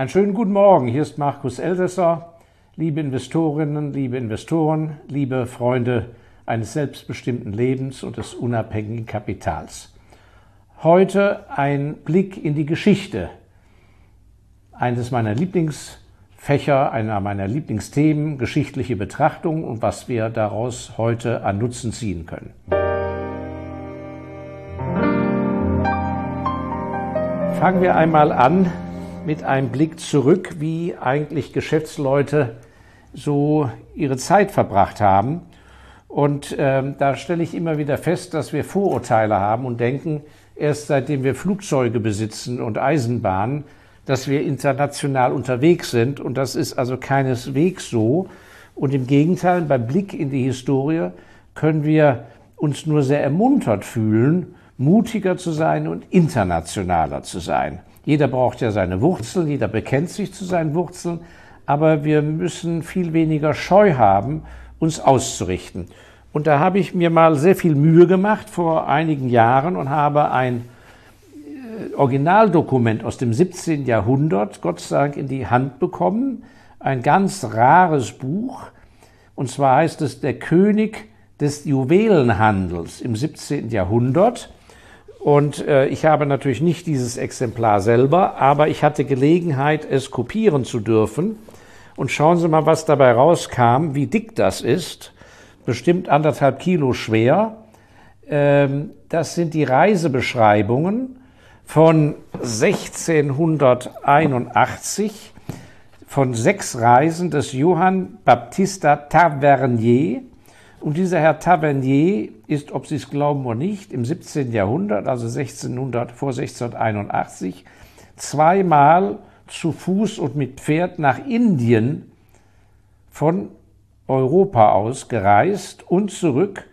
Einen schönen guten Morgen. Hier ist Markus Elsässer. Liebe Investorinnen, liebe Investoren, liebe Freunde eines selbstbestimmten Lebens und des unabhängigen Kapitals. Heute ein Blick in die Geschichte. Eines meiner Lieblingsfächer, einer meiner Lieblingsthemen, geschichtliche Betrachtung und was wir daraus heute an Nutzen ziehen können. Fangen wir einmal an mit einem Blick zurück, wie eigentlich Geschäftsleute so ihre Zeit verbracht haben. Und ähm, da stelle ich immer wieder fest, dass wir Vorurteile haben und denken, erst seitdem wir Flugzeuge besitzen und Eisenbahnen, dass wir international unterwegs sind. Und das ist also keineswegs so. Und im Gegenteil, beim Blick in die Historie können wir uns nur sehr ermuntert fühlen, mutiger zu sein und internationaler zu sein. Jeder braucht ja seine Wurzeln, jeder bekennt sich zu seinen Wurzeln, aber wir müssen viel weniger Scheu haben, uns auszurichten. Und da habe ich mir mal sehr viel Mühe gemacht vor einigen Jahren und habe ein äh, Originaldokument aus dem 17. Jahrhundert, Gott sei Dank, in die Hand bekommen. Ein ganz rares Buch. Und zwar heißt es Der König des Juwelenhandels im 17. Jahrhundert. Und äh, ich habe natürlich nicht dieses Exemplar selber, aber ich hatte Gelegenheit, es kopieren zu dürfen. Und schauen Sie mal, was dabei rauskam, wie dick das ist. Bestimmt anderthalb Kilo schwer. Ähm, das sind die Reisebeschreibungen von 1681 von sechs Reisen des Johann Baptista Tavernier und dieser Herr Tavernier ist, ob Sie es glauben oder nicht, im 17. Jahrhundert, also 1600, vor 1681, zweimal zu Fuß und mit Pferd nach Indien von Europa aus gereist und zurück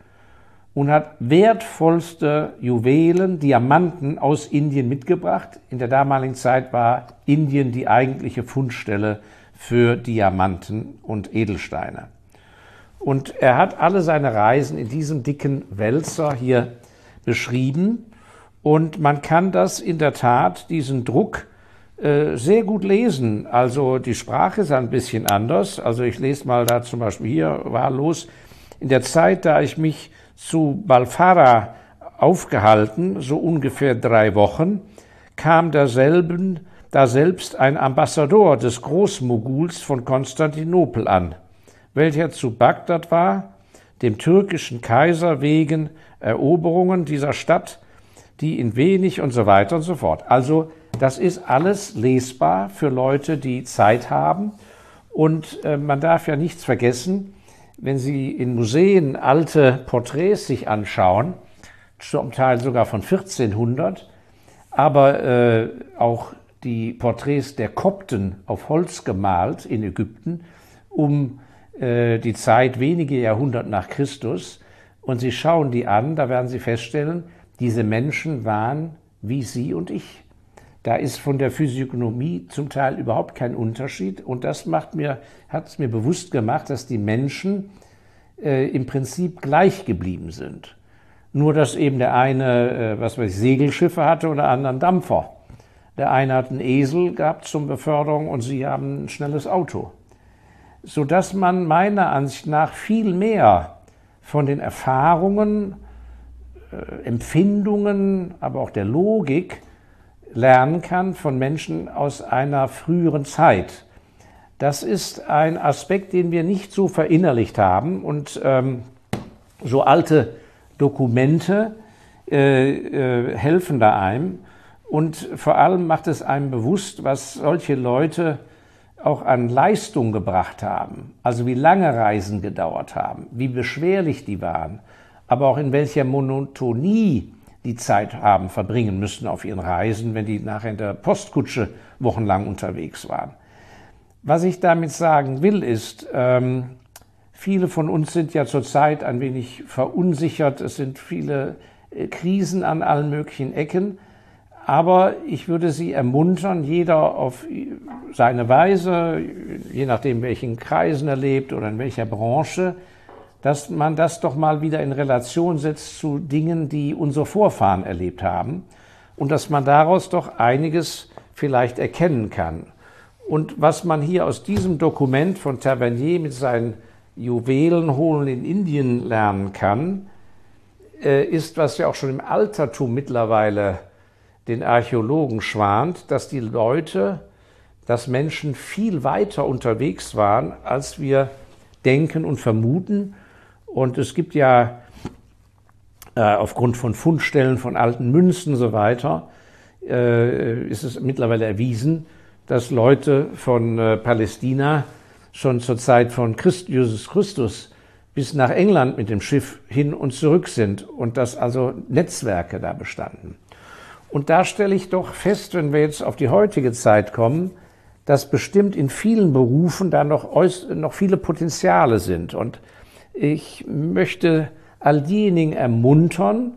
und hat wertvollste Juwelen, Diamanten aus Indien mitgebracht. In der damaligen Zeit war Indien die eigentliche Fundstelle für Diamanten und Edelsteine. Und er hat alle seine Reisen in diesem dicken Wälzer hier beschrieben. Und man kann das in der Tat, diesen Druck, äh, sehr gut lesen. Also die Sprache ist ein bisschen anders. Also ich lese mal da zum Beispiel hier wahllos. In der Zeit, da ich mich zu Balfara aufgehalten, so ungefähr drei Wochen, kam derselben, da selbst ein Ambassador des Großmoguls von Konstantinopel an welcher zu Bagdad war, dem türkischen Kaiser wegen Eroberungen dieser Stadt, die in wenig und so weiter und so fort. Also das ist alles lesbar für Leute, die Zeit haben. Und äh, man darf ja nichts vergessen, wenn Sie in Museen alte Porträts sich anschauen, zum Teil sogar von 1400, aber äh, auch die Porträts der Kopten auf Holz gemalt in Ägypten, um äh, die Zeit wenige Jahrhunderte nach Christus und Sie schauen die an, da werden Sie feststellen, diese Menschen waren wie Sie und ich. Da ist von der Physiognomie zum Teil überhaupt kein Unterschied und das macht mir, hat es mir bewusst gemacht, dass die Menschen äh, im Prinzip gleich geblieben sind. Nur dass eben der eine, äh, was weiß ich, Segelschiffe hatte und der andere einen Dampfer. Der eine hat einen Esel gehabt zum Beförderung und sie haben ein schnelles Auto so dass man meiner Ansicht nach viel mehr von den Erfahrungen, äh, Empfindungen, aber auch der Logik lernen kann von Menschen aus einer früheren Zeit. Das ist ein Aspekt, den wir nicht so verinnerlicht haben und ähm, so alte Dokumente äh, äh, helfen da einem und vor allem macht es einem bewusst, was solche Leute auch an Leistung gebracht haben, also wie lange Reisen gedauert haben, wie beschwerlich die waren, aber auch in welcher Monotonie die Zeit haben verbringen müssen auf ihren Reisen, wenn die nachher in der Postkutsche wochenlang unterwegs waren. Was ich damit sagen will, ist, ähm, viele von uns sind ja zurzeit ein wenig verunsichert. Es sind viele äh, Krisen an allen möglichen Ecken. Aber ich würde Sie ermuntern, jeder auf seine Weise, je nachdem, welchen Kreisen er lebt oder in welcher Branche, dass man das doch mal wieder in Relation setzt zu Dingen, die unsere Vorfahren erlebt haben und dass man daraus doch einiges vielleicht erkennen kann. Und was man hier aus diesem Dokument von Tavernier mit seinen Juwelen holen in Indien lernen kann, äh, ist, was ja auch schon im Altertum mittlerweile den Archäologen schwant, dass die Leute, dass Menschen viel weiter unterwegs waren, als wir denken und vermuten. Und es gibt ja äh, aufgrund von Fundstellen von alten Münzen und so weiter, äh, ist es mittlerweile erwiesen, dass Leute von äh, Palästina schon zur Zeit von Christ, Jesus Christus bis nach England mit dem Schiff hin und zurück sind und dass also Netzwerke da bestanden. Und da stelle ich doch fest, wenn wir jetzt auf die heutige Zeit kommen, dass bestimmt in vielen Berufen da noch, noch viele Potenziale sind. Und ich möchte all diejenigen ermuntern,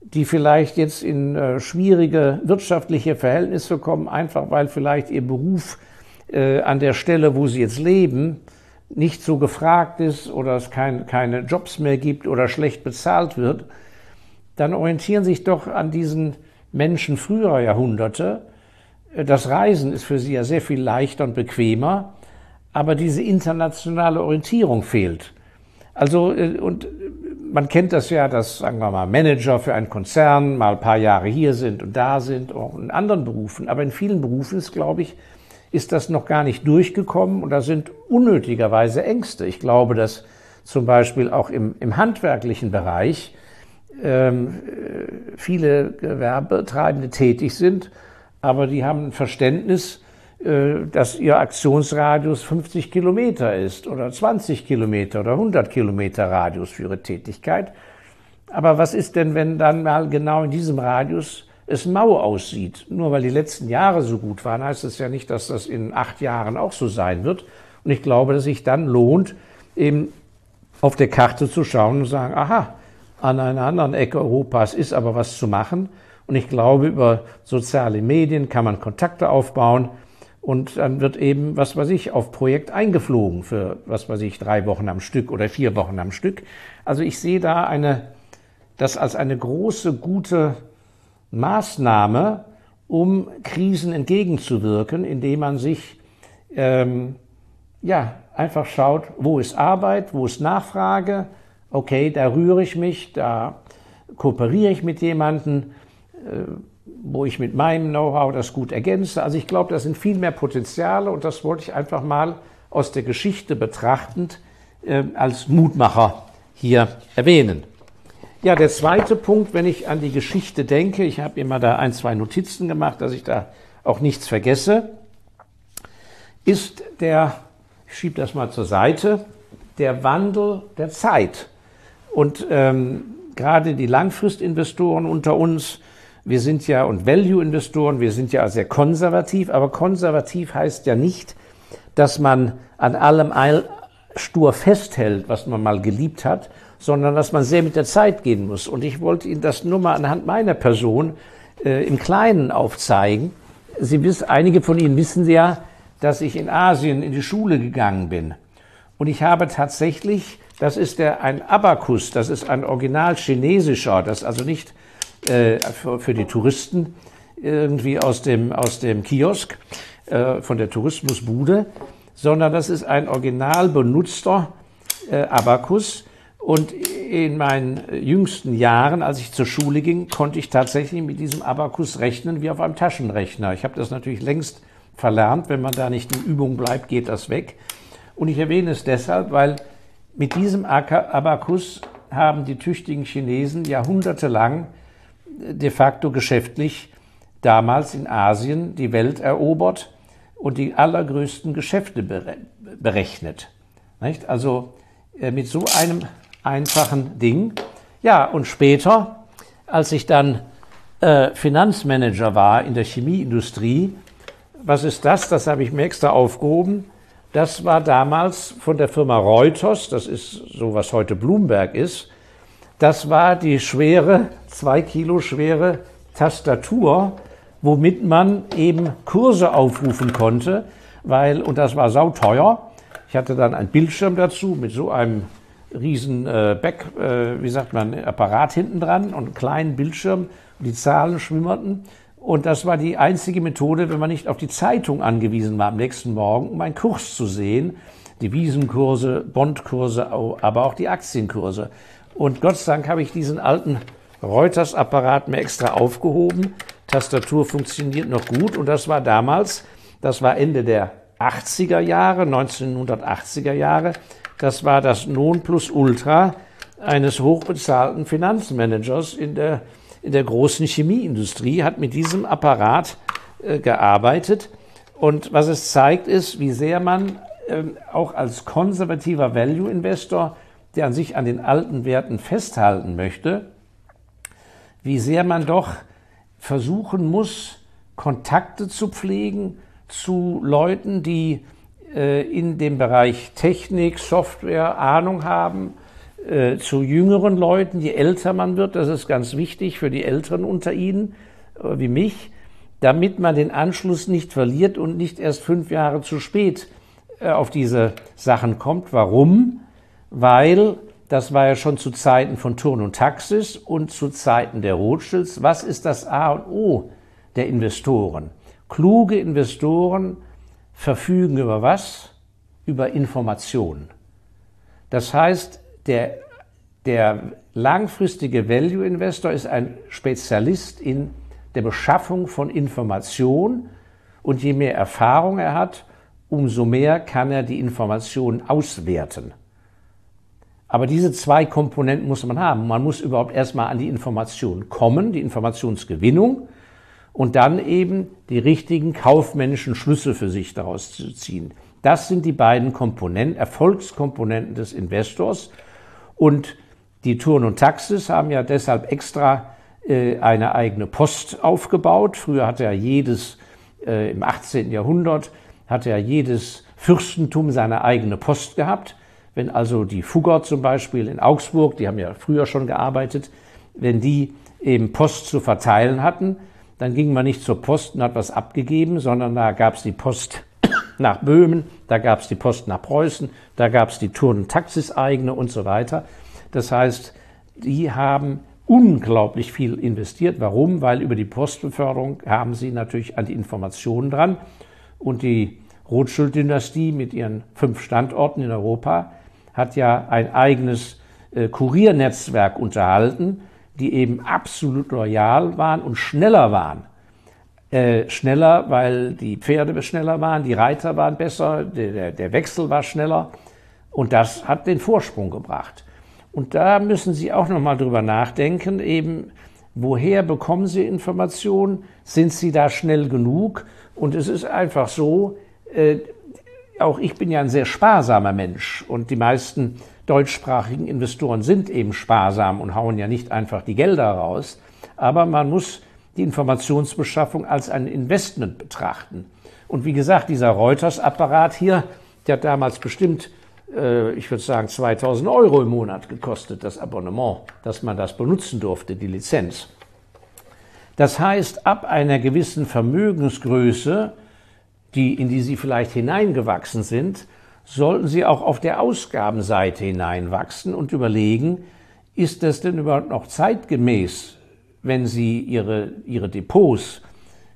die vielleicht jetzt in äh, schwierige wirtschaftliche Verhältnisse kommen, einfach weil vielleicht ihr Beruf äh, an der Stelle, wo sie jetzt leben, nicht so gefragt ist oder es kein, keine Jobs mehr gibt oder schlecht bezahlt wird, dann orientieren sich doch an diesen Menschen früherer Jahrhunderte. Äh, das Reisen ist für sie ja sehr viel leichter und bequemer, aber diese internationale Orientierung fehlt. Also, äh, und man kennt das ja, dass, sagen wir mal, Manager für einen Konzern mal ein paar Jahre hier sind und da sind, auch in anderen Berufen. Aber in vielen Berufen ist, glaube ich, ist das noch gar nicht durchgekommen und da sind unnötigerweise Ängste. Ich glaube, dass zum Beispiel auch im, im handwerklichen Bereich viele Gewerbetreibende tätig sind, aber die haben ein Verständnis, äh, dass ihr Aktionsradius 50 Kilometer ist oder 20 Kilometer oder 100 Kilometer Radius für ihre Tätigkeit. Aber was ist denn, wenn dann mal genau in diesem Radius es mau aussieht? Nur weil die letzten Jahre so gut waren, heißt es ja nicht, dass das in acht Jahren auch so sein wird. Und ich glaube, dass sich dann lohnt, eben auf der Karte zu schauen und sagen, aha, an einer anderen Ecke Europas ist aber was zu machen. Und ich glaube, über soziale Medien kann man Kontakte aufbauen und dann wird eben, was weiß ich, auf Projekt eingeflogen für, was weiß ich, drei Wochen am Stück oder vier Wochen am Stück. Also ich sehe da eine, das als eine große, gute Maßnahme, um Krisen entgegenzuwirken, indem man sich ähm, ja einfach schaut, wo ist Arbeit, wo ist Nachfrage, okay, da rühre ich mich, da kooperiere ich mit jemandem, äh, wo ich mit meinem Know-how das gut ergänze. Also ich glaube, da sind viel mehr Potenziale und das wollte ich einfach mal aus der Geschichte betrachtend äh, als Mutmacher hier erwähnen. Ja, der zweite Punkt, wenn ich an die Geschichte denke, ich habe immer da ein, zwei Notizen gemacht, dass ich da auch nichts vergesse, ist der, ich schiebe das mal zur Seite, der Wandel der Zeit. Und ähm, gerade die Langfristinvestoren unter uns, wir sind ja, und Value-Investoren, wir sind ja sehr konservativ, aber konservativ heißt ja nicht, dass man an allem stur festhält, was man mal geliebt hat, sondern dass man sehr mit der Zeit gehen muss. Und ich wollte Ihnen das nur mal anhand meiner Person äh, im Kleinen aufzeigen. Sie wissen, einige von Ihnen wissen ja, dass ich in Asien in die Schule gegangen bin. Und ich habe tatsächlich, das ist der, ein Abakus, das ist ein original chinesischer, das also nicht äh, für, für, die Touristen irgendwie aus dem, aus dem Kiosk äh, von der Tourismusbude, sondern das ist ein original benutzter äh, Abakus. Und in meinen jüngsten Jahren, als ich zur Schule ging, konnte ich tatsächlich mit diesem Abakus rechnen wie auf einem Taschenrechner. Ich habe das natürlich längst verlernt. Wenn man da nicht in Übung bleibt, geht das weg. Und ich erwähne es deshalb, weil mit diesem Abakus haben die tüchtigen Chinesen jahrhundertelang de facto geschäftlich damals in Asien die Welt erobert und die allergrößten Geschäfte berechnet. Nicht? Also äh, mit so einem einfachen Ding. Ja, und später, als ich dann äh, Finanzmanager war in der Chemieindustrie, was ist das? Das habe ich mir extra aufgehoben. Das war damals von der Firma Reuters, das ist so, was heute Bloomberg ist, das war die schwere, zwei Kilo schwere Tastatur, womit man eben Kurse aufrufen konnte, weil, und das war sauteuer. Ich hatte dann einen Bildschirm dazu mit so einem riesen äh, Back, äh, wie sagt man, Apparat hinten dran und einen kleinen Bildschirm. Die Zahlen schwimmerten Und das war die einzige Methode, wenn man nicht auf die Zeitung angewiesen war am nächsten Morgen, um einen Kurs zu sehen. Die Wiesenkurse, Bondkurse, aber auch die Aktienkurse. Und Gott sei Dank habe ich diesen alten Reuters-Apparat mir extra aufgehoben. Tastatur funktioniert noch gut und das war damals, das war Ende der 80er Jahre, 1980er Jahre, das war das Nonplusultra eines hochbezahlten Finanzmanagers in der, in der großen Chemieindustrie, hat mit diesem Apparat äh, gearbeitet. Und was es zeigt, ist, wie sehr man äh, auch als konservativer Value-Investor, der an sich an den alten Werten festhalten möchte, wie sehr man doch versuchen muss, Kontakte zu pflegen zu Leuten, die äh, in dem Bereich Technik, Software Ahnung haben, äh, zu jüngeren Leuten, je älter man wird, das ist ganz wichtig für die Älteren unter Ihnen, äh, wie mich, damit man den Anschluss nicht verliert und nicht erst fünf Jahre zu spät äh, auf diese Sachen kommt. Warum? Weil das war ja schon zu Zeiten von Turn und Taxis und zu Zeiten der Rothschilds. Was ist das A und O der Investoren? Kluge Investoren verfügen über was? Über Informationen. Das heißt, der, der langfristige Value Investor ist ein Spezialist in der Beschaffung von Information und je mehr Erfahrung er hat, umso mehr kann er die Informationen auswerten. Aber diese zwei Komponenten muss man haben. Man muss überhaupt erstmal an die Information kommen, die Informationsgewinnung und dann eben die richtigen kaufmännischen Schlüsse für sich daraus zu ziehen. Das sind die beiden Komponenten, Erfolgskomponenten des Investors. Und die Touren und Taxis haben ja deshalb extra äh, eine eigene Post aufgebaut. Früher hatte ja jedes, äh, im 18. Jahrhundert, hatte ja jedes Fürstentum seine eigene Post gehabt. Wenn also die Fugger zum Beispiel in Augsburg, die haben ja früher schon gearbeitet, wenn die eben Post zu verteilen hatten, dann ging man nicht zur Post und hat was abgegeben, sondern da gab es die Post nach Böhmen, da gab es die Post nach Preußen, da gab es die Touren Taxis eigene und so weiter. Das heißt, die haben unglaublich viel investiert. Warum? Weil über die Postbeförderung haben sie natürlich an die Informationen dran. Und die Rothschild-Dynastie mit ihren fünf Standorten in Europa hat ja ein eigenes äh, Kuriernetzwerk unterhalten, die eben absolut loyal waren und schneller waren. Äh, schneller, weil die Pferde schneller waren, die Reiter waren besser, der, der Wechsel war schneller und das hat den Vorsprung gebracht. Und da müssen Sie auch nochmal drüber nachdenken, eben, woher bekommen Sie Informationen? Sind Sie da schnell genug? Und es ist einfach so, äh, auch ich bin ja ein sehr sparsamer Mensch und die meisten deutschsprachigen Investoren sind eben sparsam und hauen ja nicht einfach die Gelder raus. Aber man muss die Informationsbeschaffung als ein Investment betrachten. Und wie gesagt, dieser Reuters-Apparat hier, der hat damals bestimmt, äh, ich würde sagen, 2000 Euro im Monat gekostet, das Abonnement, dass man das benutzen durfte, die Lizenz. Das heißt, ab einer gewissen Vermögensgröße die, in die Sie vielleicht hineingewachsen sind, sollten Sie auch auf der Ausgabenseite hineinwachsen und überlegen, ist das denn überhaupt noch zeitgemäß, wenn Sie Ihre, Ihre Depots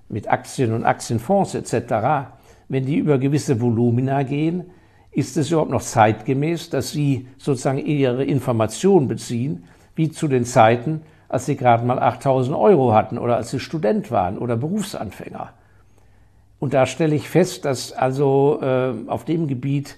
mit Aktien und Aktienfonds etc., wenn die über gewisse Volumina gehen, ist es überhaupt noch zeitgemäß, dass Sie sozusagen Ihre Informationen beziehen, wie zu den Zeiten, als Sie gerade mal 8000 Euro hatten oder als Sie Student waren oder Berufsanfänger? Und da stelle ich fest, dass also äh, auf dem Gebiet,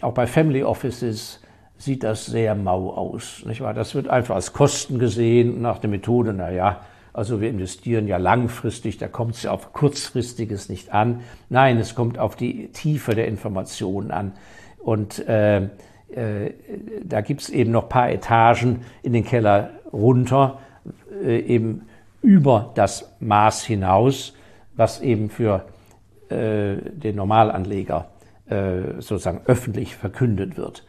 auch bei Family Offices, sieht das sehr mau aus. Nicht wahr? Das wird einfach als Kosten gesehen nach der Methode, na ja, also wir investieren ja langfristig, da kommt es ja auf kurzfristiges nicht an. Nein, es kommt auf die Tiefe der Informationen an. Und äh, äh, da gibt es eben noch paar Etagen in den Keller runter, äh, eben über das Maß hinaus was eben für äh, den Normalanleger äh, sozusagen öffentlich verkündet wird.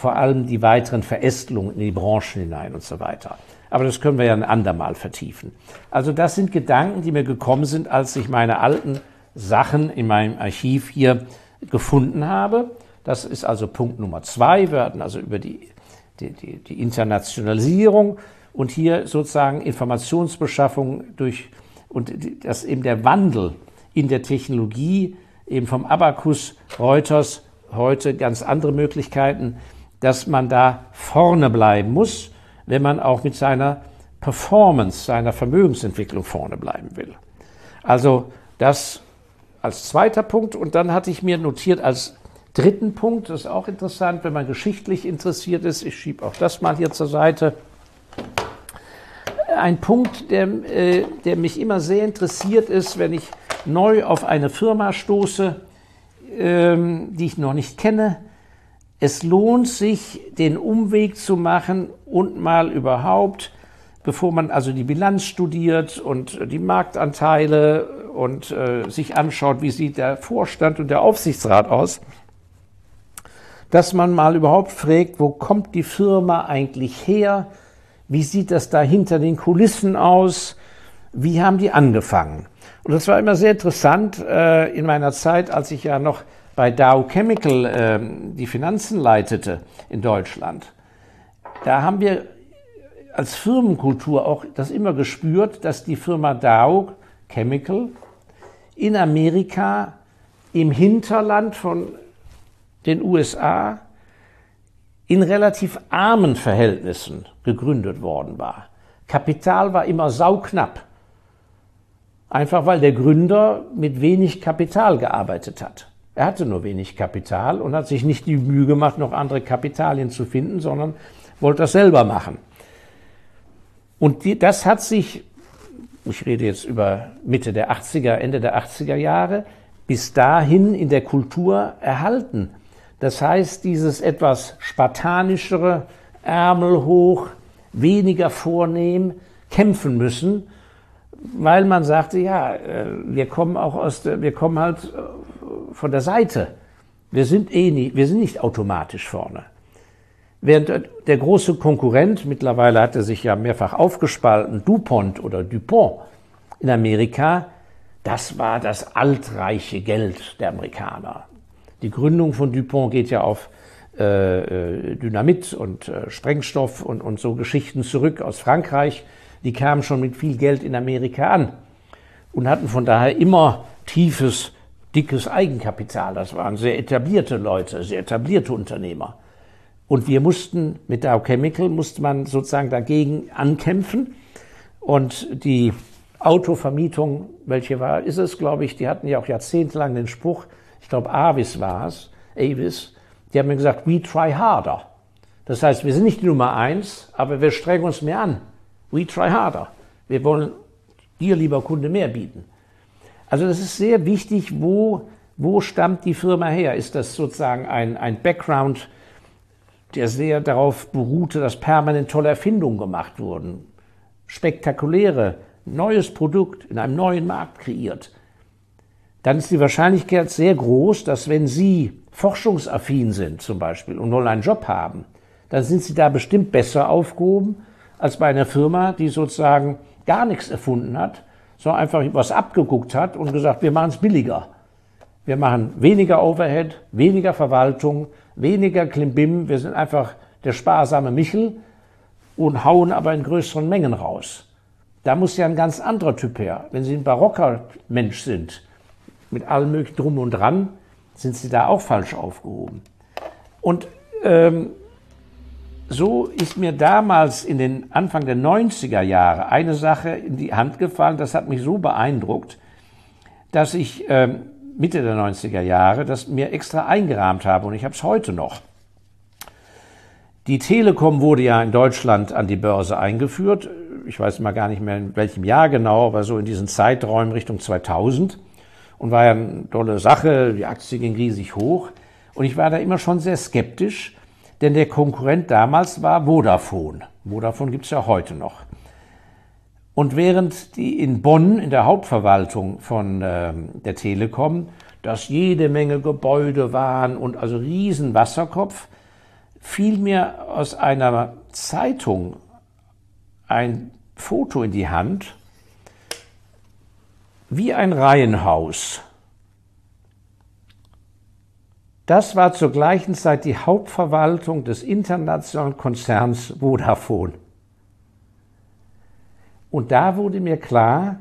Vor allem die weiteren Verästelungen in die Branchen hinein und so weiter. Aber das können wir ja ein andermal vertiefen. Also das sind Gedanken, die mir gekommen sind, als ich meine alten Sachen in meinem Archiv hier gefunden habe. Das ist also Punkt Nummer zwei. Wir hatten also über die, die, die, die Internationalisierung und hier sozusagen Informationsbeschaffung durch und dass eben der Wandel in der Technologie eben vom Abacus Reuters heute ganz andere Möglichkeiten, dass man da vorne bleiben muss, wenn man auch mit seiner Performance, seiner Vermögensentwicklung vorne bleiben will. Also das als zweiter Punkt und dann hatte ich mir notiert als dritten Punkt, das ist auch interessant, wenn man geschichtlich interessiert ist, ich schiebe auch das mal hier zur Seite, ein Punkt, der, äh, der mich immer sehr interessiert ist, wenn ich neu auf eine Firma stoße, ähm, die ich noch nicht kenne. Es lohnt sich, den Umweg zu machen und mal überhaupt, bevor man also die Bilanz studiert und die Marktanteile und äh, sich anschaut, wie sieht der Vorstand und der Aufsichtsrat aus, dass man mal überhaupt fragt, wo kommt die Firma eigentlich her? Wie sieht das da hinter den Kulissen aus? Wie haben die angefangen? Und das war immer sehr interessant äh, in meiner Zeit, als ich ja noch bei Dow Chemical äh, die Finanzen leitete in Deutschland. Da haben wir als Firmenkultur auch das immer gespürt, dass die Firma Dow Chemical in Amerika im Hinterland von den USA in relativ armen Verhältnissen gegründet worden war. Kapital war immer sauknapp. Einfach weil der Gründer mit wenig Kapital gearbeitet hat. Er hatte nur wenig Kapital und hat sich nicht die Mühe gemacht, noch andere Kapitalien zu finden, sondern wollte das selber machen. Und die, das hat sich, ich rede jetzt über Mitte der 80er, Ende der 80er Jahre, bis dahin in der Kultur erhalten. Das heißt, dieses etwas spartanischere, Ärmel hoch, weniger vornehm, kämpfen müssen, weil man sagte, ja, äh, wir kommen auch aus der, wir kommen halt äh, von der Seite. Wir sind eh nie, wir sind nicht automatisch vorne. Während der große Konkurrent, mittlerweile hat er sich ja mehrfach aufgespalten, DuPont oder Dupont in Amerika, das war das altreiche Geld der Amerikaner. Die Gründung von Dupont geht ja auf äh, äh, Dynamit und äh, Sprengstoff und, und so Geschichten zurück aus Frankreich. Die kamen schon mit viel Geld in Amerika an und hatten von daher immer tiefes, dickes Eigenkapital. Das waren sehr etablierte Leute, sehr etablierte Unternehmer. Und wir mussten mit Dow Chemical musste man sozusagen dagegen ankämpfen. Und die Autovermietung, welche war, ist es, glaube ich, die hatten ja auch jahrzehntelang den Spruch, ich glaube Avis war es, Avis, die haben mir gesagt, we try harder. Das heißt, wir sind nicht die Nummer eins, aber wir strengen uns mehr an. We try harder. Wir wollen dir, lieber Kunde, mehr bieten. Also das ist sehr wichtig, wo, wo stammt die Firma her? Ist das sozusagen ein, ein Background, der sehr darauf beruhte, dass permanent tolle Erfindungen gemacht wurden, spektakuläre, neues Produkt in einem neuen Markt kreiert? dann ist die Wahrscheinlichkeit sehr groß, dass wenn Sie forschungsaffin sind zum Beispiel und wollen einen Job haben, dann sind Sie da bestimmt besser aufgehoben als bei einer Firma, die sozusagen gar nichts erfunden hat, sondern einfach was abgeguckt hat und gesagt, wir machen es billiger. Wir machen weniger Overhead, weniger Verwaltung, weniger Klimbim. Wir sind einfach der sparsame Michel und hauen aber in größeren Mengen raus. Da muss ja ein ganz anderer Typ her. Wenn Sie ein barocker Mensch sind, mit allem möglichen Drum und Dran, sind sie da auch falsch aufgehoben. Und ähm, so ist mir damals in den Anfang der 90er Jahre eine Sache in die Hand gefallen, das hat mich so beeindruckt, dass ich ähm, Mitte der 90er Jahre das mir extra eingerahmt habe und ich habe es heute noch. Die Telekom wurde ja in Deutschland an die Börse eingeführt. Ich weiß mal gar nicht mehr in welchem Jahr genau, aber so in diesen Zeiträumen Richtung 2000 und war ja eine tolle Sache. Die Aktie ging riesig hoch. Und ich war da immer schon sehr skeptisch, denn der Konkurrent damals war Vodafone. Vodafone gibt es ja heute noch. Und während die in Bonn in der Hauptverwaltung von äh, der Telekom, dass jede Menge Gebäude waren und also riesen Wasserkopf, fiel mir aus einer Zeitung ein Foto in die Hand wie ein Reihenhaus. Das war zur gleichen Zeit die Hauptverwaltung des internationalen Konzerns Vodafone. Und da wurde mir klar,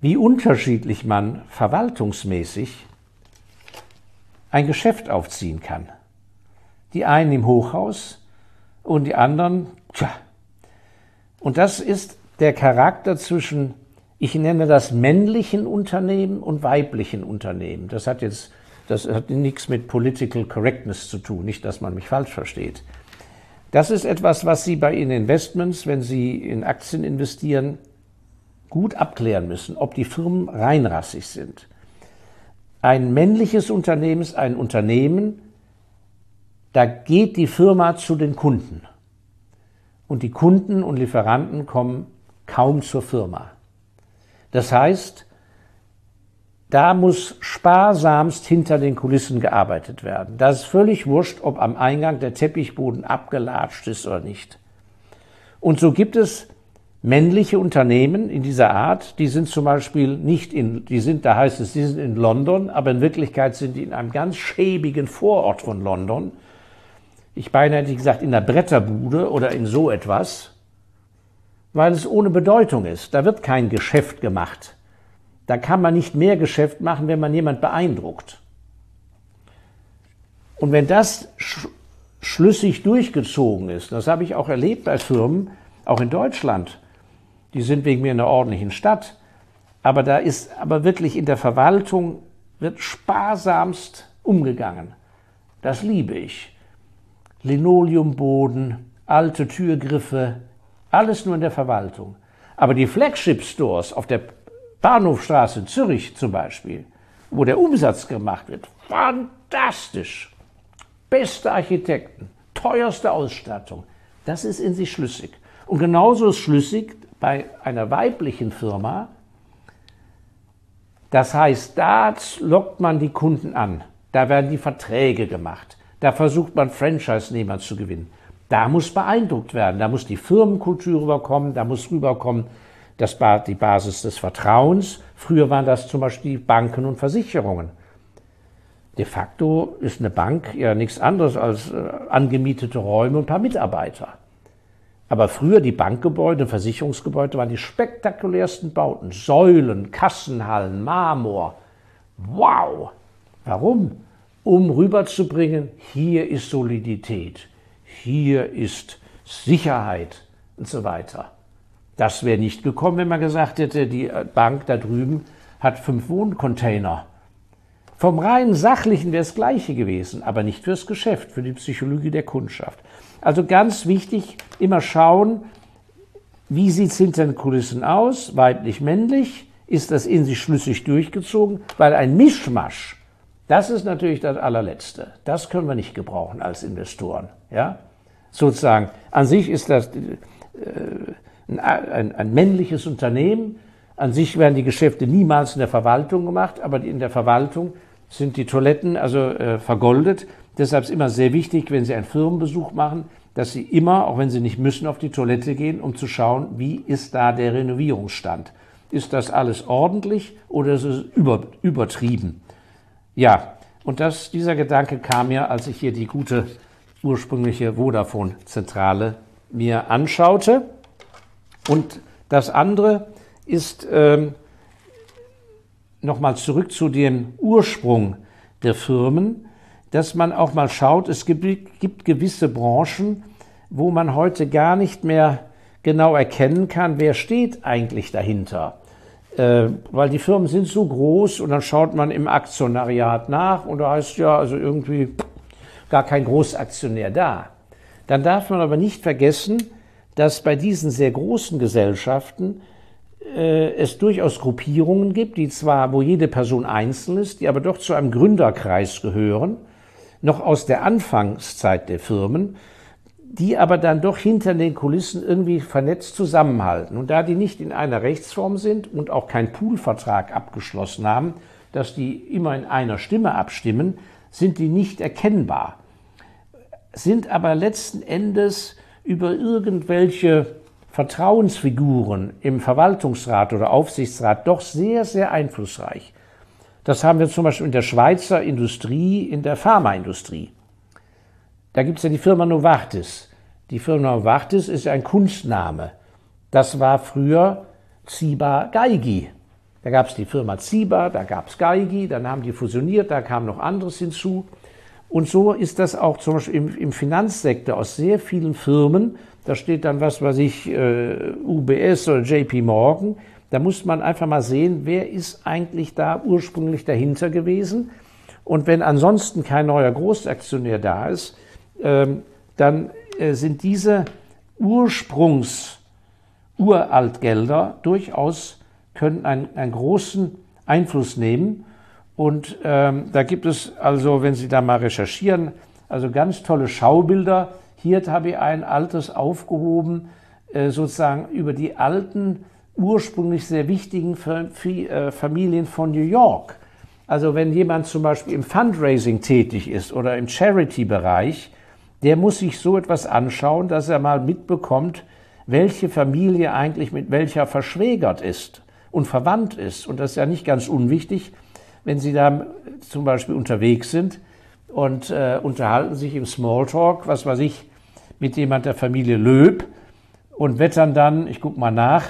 wie unterschiedlich man verwaltungsmäßig ein Geschäft aufziehen kann. Die einen im Hochhaus und die anderen, tja. Und das ist der Charakter zwischen, ich nenne das männlichen Unternehmen und weiblichen Unternehmen. Das hat jetzt, das hat nichts mit Political Correctness zu tun, nicht, dass man mich falsch versteht. Das ist etwas, was Sie bei Ihren Investments, wenn Sie in Aktien investieren, gut abklären müssen, ob die Firmen reinrassig sind. Ein männliches Unternehmen ist ein Unternehmen, da geht die Firma zu den Kunden. Und die Kunden und Lieferanten kommen kaum zur Firma. Das heißt, da muss sparsamst hinter den Kulissen gearbeitet werden. Da ist völlig wurscht, ob am Eingang der Teppichboden abgelatscht ist oder nicht. Und so gibt es männliche Unternehmen in dieser Art, die sind zum Beispiel nicht in, die sind, da heißt es, die sind in London, aber in Wirklichkeit sind die in einem ganz schäbigen Vorort von London. Ich beinahe hätte gesagt, in der Bretterbude oder in so etwas, weil es ohne Bedeutung ist. Da wird kein Geschäft gemacht. Da kann man nicht mehr Geschäft machen, wenn man jemand beeindruckt. Und wenn das sch schlüssig durchgezogen ist, das habe ich auch erlebt bei Firmen, auch in Deutschland, die sind wegen mir in einer ordentlichen Stadt. Aber da ist aber wirklich in der Verwaltung wird sparsamst umgegangen. Das liebe ich. Linoleumboden, alte Türgriffe, alles nur in der Verwaltung. Aber die Flagship Stores auf der Bahnhofstraße in Zürich zum Beispiel, wo der Umsatz gemacht wird, fantastisch. Beste Architekten, teuerste Ausstattung. Das ist in sich schlüssig. Und genauso ist schlüssig bei einer weiblichen Firma, das heißt, da lockt man die Kunden an, da werden die Verträge gemacht, da versucht man Franchise-Nehmer zu gewinnen. Da muss beeindruckt werden, da muss die Firmenkultur rüberkommen, da muss rüberkommen das war die Basis des Vertrauens. Früher waren das zum Beispiel Banken und Versicherungen. De facto ist eine Bank ja nichts anderes als äh, angemietete Räume und ein paar Mitarbeiter. Aber früher die Bankgebäude, Versicherungsgebäude waren die spektakulärsten Bauten. Säulen, Kassenhallen, Marmor. Wow! Warum? Um rüberzubringen, hier ist Solidität, hier ist Sicherheit und so weiter. Das wäre nicht gekommen, wenn man gesagt hätte, die Bank da drüben hat fünf Wohncontainer. Vom rein sachlichen wäre es gleiche gewesen, aber nicht fürs Geschäft, für die Psychologie der Kundschaft. Also ganz wichtig, immer schauen, wie sieht es hinter den Kulissen aus, weiblich, männlich, ist das in sich schlüssig durchgezogen, weil ein Mischmasch, das ist natürlich das allerletzte. Das können wir nicht gebrauchen als Investoren. Ja? Sozusagen, an sich ist das äh, ein, ein, ein männliches Unternehmen. An sich werden die Geschäfte niemals in der Verwaltung gemacht, aber in der Verwaltung sind die Toiletten also äh, vergoldet. Deshalb ist immer sehr wichtig, wenn Sie einen Firmenbesuch machen, dass Sie immer, auch wenn Sie nicht müssen, auf die Toilette gehen, um zu schauen, wie ist da der Renovierungsstand. Ist das alles ordentlich oder ist es über, übertrieben? Ja, und das, dieser Gedanke kam mir, als ich hier die gute ursprüngliche Vodafone-Zentrale mir anschaute. Und das andere ist ähm, nochmal zurück zu dem Ursprung der Firmen dass man auch mal schaut, es gibt, gibt gewisse Branchen, wo man heute gar nicht mehr genau erkennen kann, wer steht eigentlich dahinter. Äh, weil die Firmen sind so groß und dann schaut man im Aktionariat nach und da heißt ja, also irgendwie gar kein Großaktionär da. Dann darf man aber nicht vergessen, dass bei diesen sehr großen Gesellschaften äh, es durchaus Gruppierungen gibt, die zwar, wo jede Person einzeln ist, die aber doch zu einem Gründerkreis gehören noch aus der Anfangszeit der Firmen, die aber dann doch hinter den Kulissen irgendwie vernetzt zusammenhalten. Und da die nicht in einer Rechtsform sind und auch keinen Poolvertrag abgeschlossen haben, dass die immer in einer Stimme abstimmen, sind die nicht erkennbar, sind aber letzten Endes über irgendwelche Vertrauensfiguren im Verwaltungsrat oder Aufsichtsrat doch sehr, sehr einflussreich. Das haben wir zum Beispiel in der Schweizer Industrie, in der Pharmaindustrie. Da gibt es ja die Firma Novartis. Die Firma Novartis ist ein Kunstname. Das war früher Ziba Geigi. Da gab es die Firma Ziba, da gab es Geigi, dann haben die fusioniert, da kam noch anderes hinzu. Und so ist das auch zum Beispiel im, im Finanzsektor aus sehr vielen Firmen. Da steht dann was, was ich, äh, UBS oder JP Morgan. Da muss man einfach mal sehen, wer ist eigentlich da ursprünglich dahinter gewesen. Und wenn ansonsten kein neuer Großaktionär da ist, ähm, dann äh, sind diese Ursprungs-Uraltgelder durchaus, können einen, einen großen Einfluss nehmen. Und ähm, da gibt es also, wenn Sie da mal recherchieren, also ganz tolle Schaubilder. Hier habe ich ein altes aufgehoben, äh, sozusagen über die alten, ursprünglich sehr wichtigen äh, Familien von New York. Also wenn jemand zum Beispiel im Fundraising tätig ist oder im Charity-Bereich, der muss sich so etwas anschauen, dass er mal mitbekommt, welche Familie eigentlich mit welcher verschwägert ist und verwandt ist. Und das ist ja nicht ganz unwichtig, wenn Sie da zum Beispiel unterwegs sind und äh, unterhalten sich im Smalltalk, was weiß ich, mit jemand der Familie Löb und wettern dann, ich gucke mal nach,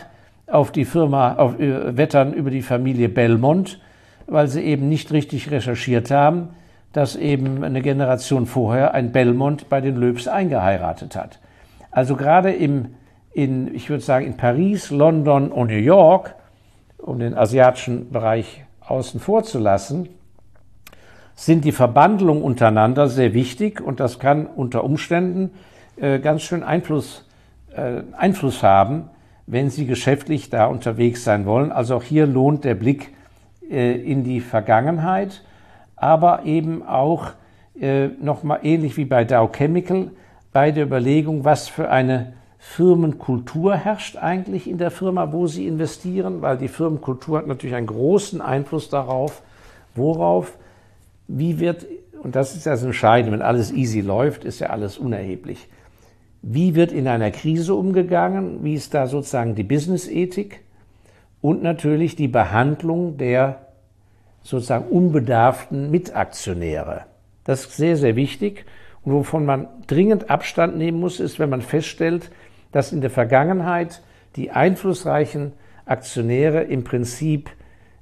auf die Firma, auf, äh, wettern über die Familie Belmont, weil sie eben nicht richtig recherchiert haben, dass eben eine Generation vorher ein Belmont bei den Löbs eingeheiratet hat. Also gerade im, in, ich würde sagen, in Paris, London und New York, um den asiatischen Bereich außen vor zu lassen, sind die Verbandlungen untereinander sehr wichtig und das kann unter Umständen äh, ganz schön Einfluss, äh, Einfluss haben, wenn Sie geschäftlich da unterwegs sein wollen. Also auch hier lohnt der Blick äh, in die Vergangenheit aber eben auch äh, nochmal ähnlich wie bei Dow Chemical bei der Überlegung, was für eine Firmenkultur herrscht eigentlich in der Firma, wo Sie investieren, weil die Firmenkultur hat natürlich einen großen Einfluss darauf, worauf, wie wird, und das ist das Entscheidende, wenn alles easy läuft, ist ja alles unerheblich. Wie wird in einer Krise umgegangen? Wie ist da sozusagen die Business-Ethik? Und natürlich die Behandlung der sozusagen unbedarften Mitaktionäre. Das ist sehr, sehr wichtig. Und wovon man dringend Abstand nehmen muss, ist, wenn man feststellt, dass in der Vergangenheit die einflussreichen Aktionäre im Prinzip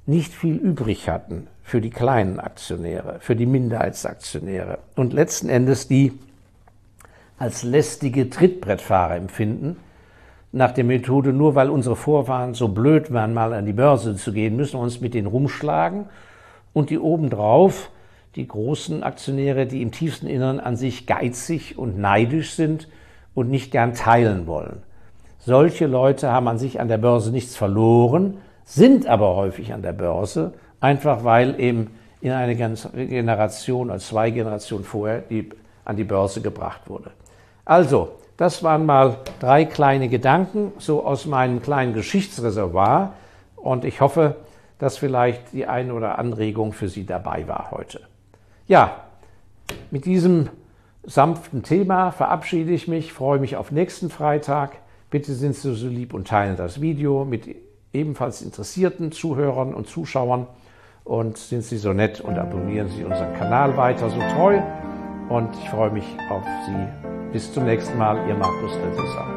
nicht viel übrig hatten für die kleinen Aktionäre, für die Minderheitsaktionäre und letzten Endes die als lästige Trittbrettfahrer empfinden, nach der Methode, nur weil unsere Vorfahren so blöd waren, mal an die Börse zu gehen, müssen wir uns mit denen rumschlagen und die obendrauf, die großen Aktionäre, die im tiefsten Innern an sich geizig und neidisch sind und nicht gern teilen wollen. Solche Leute haben an sich an der Börse nichts verloren, sind aber häufig an der Börse, einfach weil eben in eine Generation oder zwei Generationen vorher die an die Börse gebracht wurde. Also, das waren mal drei kleine Gedanken, so aus meinem kleinen Geschichtsreservoir. Und ich hoffe, dass vielleicht die eine oder Anregung für Sie dabei war heute. Ja, mit diesem sanften Thema verabschiede ich mich, freue mich auf nächsten Freitag. Bitte sind Sie so lieb und teilen das Video mit ebenfalls interessierten Zuhörern und Zuschauern und sind Sie so nett und abonnieren Sie unseren Kanal weiter so treu. Und ich freue mich auf Sie. Bis zum nächsten Mal, Ihr Markus Dresser.